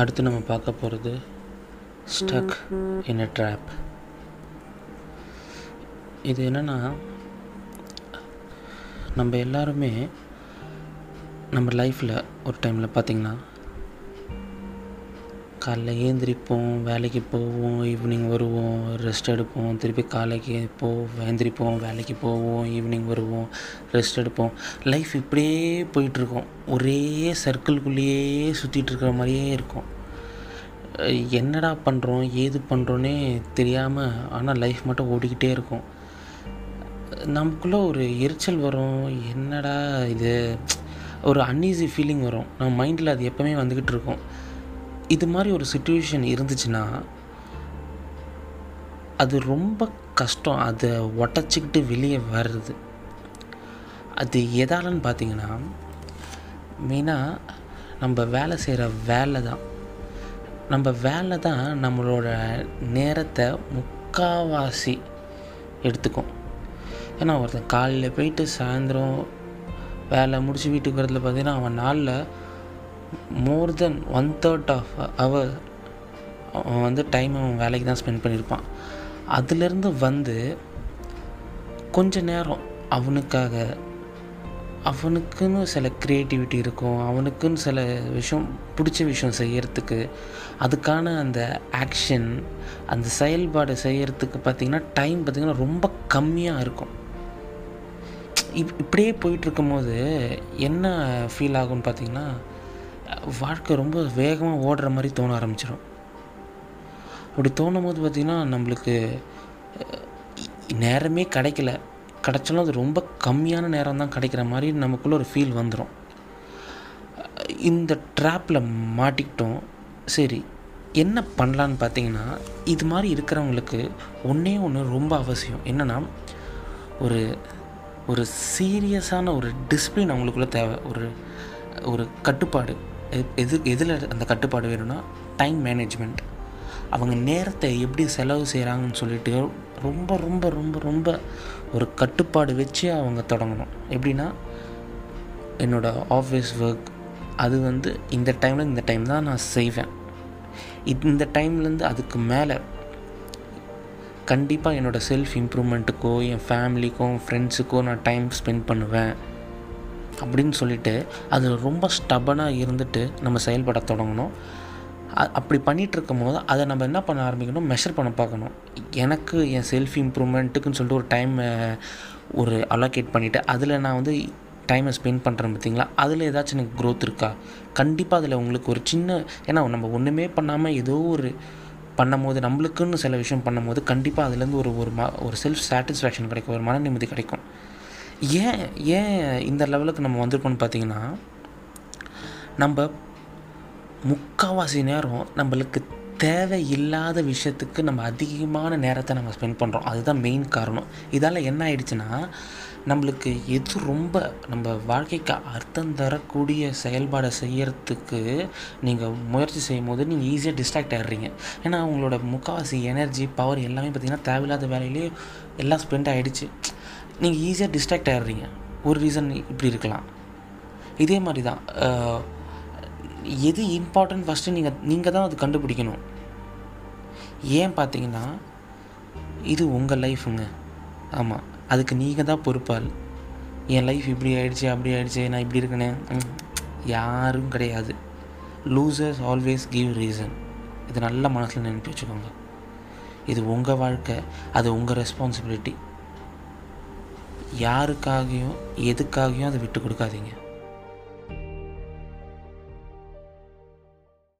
அடுத்து நம்ம பார்க்க போகிறது ஸ்டக் இன் அ ட்ராப் இது என்னென்னா நம்ம எல்லாருமே நம்ம லைஃப்பில் ஒரு டைமில் பார்த்திங்கன்னா காலைல ஏந்திரிப்போம் வேலைக்கு போவோம் ஈவினிங் வருவோம் ரெஸ்ட் எடுப்போம் திருப்பி காலைக்கு போவோம் ஏந்திரிப்போம் வேலைக்கு போவோம் ஈவினிங் வருவோம் ரெஸ்ட் எடுப்போம். லைஃப் இப்படியே போயிட்டுருக்கோம். ஒரே சர்க்கிள்குள்ளேயே சுற்றிட்டு இருக்கிற மாதிரியே இருக்கும். என்னடா பண்ணுறோம் ஏது பண்ணுறோன்னே தெரியாமல் ஆனால் லைஃப் மட்டும் ஓடிக்கிட்டே இருக்கும். நமக்குள்ளே ஒரு எரிச்சல் வரும். என்னடா இது? ஒரு அன்ஈஸி ஃபீலிங் வரும். நம்ம மைண்டில் அது எப்போவுமே வந்துக்கிட்டு இருக்கும் இது மாதிரி ஒரு சுச்சுவேஷன் இருந்துச்சுன்னா அது ரொம்ப கஷ்டம். அதை ஒட்டச்சிக்கிட்டு வெளியே வர்றது. அது எதாலன்னு பார்த்தீங்கன்னா மெயினாக நம்ம வேலை செய்கிற வேலை தான் நம்ம வேலை தான் நம்மளோட நேரத்தை முக்காவாசி எடுத்துக்கும். ஏன்னா ஒருத்தன் காலையில் போயிட்டு சாயந்தரம் வேலை முடிச்சு வீட்டுக்கு வரதுல பார்த்தீங்கன்னா அவன் நாளில் more than one third of hour அவன் வந்து டைம் அவன் வேலைக்கு தான் ஸ்பெண்ட் பண்ணியிருப்பான் அதுலேருந்து வந்து கொஞ்ச நேரம் அவனுக்காக அவனுக்குன்னு சில க்ரியேட்டிவிட்டி இருக்கும் அவனுக்குன்னு சில விஷயம் பிடிச்ச விஷயம் செய்கிறதுக்கு அதுக்கான அந்த ஆக்ஷன் அந்த செயல்பாடு செய்கிறதுக்கு பார்த்திங்கன்னா டைம் பார்த்திங்கன்னா ரொம்ப கம்மியாக இருக்கும். இப் இப்படியே போயிட்டுருக்கும் போது என்ன ஃபீல் ஆகும்னு பார்த்திங்கன்னா வாழ்க்கை ரொம்ப வேகமாக ஓடுற மாதிரி தோண ஆரம்பிச்சிடும் அப்படி தோணும் போது பார்த்திங்கன்னா நம்மளுக்கு நேரமே கிடைக்கல. கிடைச்சாலும் அது ரொம்ப கம்மியான நேரம் தான் கிடைக்கிற மாதிரி நமக்குள்ளே ஒரு ஃபீல் வந்துடும் இந்த ட்ராப்பில் மாட்டிக்கிட்டோம். சரி என்ன பண்ணலான்னு பார்த்தீங்கன்னா இது மாதிரி இருக்கிறவங்களுக்கு ஒன்றே ஒன்று ரொம்ப அவசியம். என்னென்னா ஒரு ஒரு சீரியஸான ஒரு டிசிப்ளின் அவங்களுக்குள்ள தேவை. ஒரு ஒரு கட்டுப்பாடு. எது எதில் அந்த கட்டுப்பாடு வேணும்னா டைம் மேனேஜ்மெண்ட் அவங்க நேரத்தை எப்படி செலவு செய்கிறாங்கன்னு சொல்லிட்டு ரொம்ப ரொம்ப ரொம்ப ரொம்ப ஒரு கட்டுப்பாடு வச்சு அவங்க தொடங்கணும். எப்படின்னா என்னோடய ஆஃபீஸ் ஒர்க் அது வந்து இந்த டைமில் இந்த டைம் தான் நான் செய்வேன். இந்த டைம்லேருந்து அதுக்கு மேலே கண்டிப்பாக என்னோடய செல்ஃப் இம்ப்ரூவ்மெண்ட்டுக்கோ என் ஃபேமிலிக்கோ ஃப்ரெண்ட்ஸுக்கோ நான் டைம் ஸ்பெண்ட் பண்ணுவேன். அப்படின்னு சொல்லிட்டு அது ரொம்ப ஸ்டபனாக இருந்துட்டு நம்ம செயல்பட தொடங்கணும். அப்படி பண்ணிகிட்டு இருக்கும் போது அதை நம்ம என்ன பண்ண ஆரம்பிக்கணும்? மெஷர் பண்ண பார்க்கணும். எனக்கு என் செல்ஃப் இம்ப்ரூவ்மெண்ட்டுக்குன்னு சொல்லிட்டு ஒரு டைம் ஒரு அலோகேட் பண்ணிவிட்டு அதில் நான் வந்து டைமை ஸ்பெண்ட் பண்ணுறேன் பார்த்தீங்களா? அதில் ஏதாச்சும் எனக்கு க்ரோத் இருக்கா? கண்டிப்பாக அதில் உங்களுக்கு ஒரு சின்ன ஏன்னா நம்ம ஒன்றுமே பண்ணாமல் ஏதோ ஒரு பண்ணும்போது நம்மளுக்குன்னு சில விஷயம் பண்ணும்போது கண்டிப்பாக அதுலேருந்து ஒரு ஒரு ம ஒரு செல்ஃப் சாட்டிஸ்ஃபேக்ஷன் கிடைக்கும். ஒரு மன நிம்மதி கிடைக்கும். ஏன் ஏன் இந்த லெவலுக்கு நம்ம வந்திருக்கோம்னு பார்த்தீங்கன்னா நம்ம முக்கால்வாசி நேரம் நம்மளுக்கு தேவையில்லாத விஷயத்துக்கு நம்ம அதிகமான நேரத்தை நம்ம ஸ்பெண்ட் பண்ணுறோம் அதுதான் மெயின் காரணம். இதால் என்ன ஆயிடுச்சுன்னா நம்மளுக்கு எது ரொம்ப நம்ம வாழ்க்கைக்கு அர்த்தம் தரக்கூடிய செயல்பாடை செய்யறதுக்கு நீங்கள் முயற்சி செய்யும் போது நீங்கள் ஈஸியாக டிஸ்ட்ராக்ட் ஆகிடுறீங்க ஏன்னா உங்களோட முக்கால்வாசி எனர்ஜி பவர் எல்லாமே பார்த்தீங்கன்னா தேவையில்லாத வேலையிலே எல்லாம் ஸ்பெண்ட் ஆகிடுச்சு நீங்கள் ஈஸியாக டிஸ்ட்ராக்ட் ஆகிடுறீங்க ஒரு ரீசன் இப்படி இருக்கலாம். இதே மாதிரி தான். எது இம்பார்ட்டன்ட் ஃபஸ்ட்டு நீங்கள் நீங்கள் தான் அது கண்டுபிடிக்கணும். ஏன் பார்த்தீங்கன்னா இது உங்கள் லைஃபுங்க ஆமாம் அதுக்கு நீங்கள் தான் பொறுப்பால். என் லைஃப் இப்படி ஆயிடுச்சு அப்படி ஆயிடுச்சு நான் இப்படி இருக்கேனே. யாரும் கிடையாது. லூசர்ஸ் ஆல்வேஸ் கிவ் ரீசன் இது நல்ல மனசில் நினைப்பி வச்சுக்கோங்க. இது உங்கள் வாழ்க்கை. அது உங்கள் ரெஸ்பான்சிபிலிட்டி யாருக்காகவும் எதுக்காகவும் அதை விட்டு கொடுக்காதீங்க.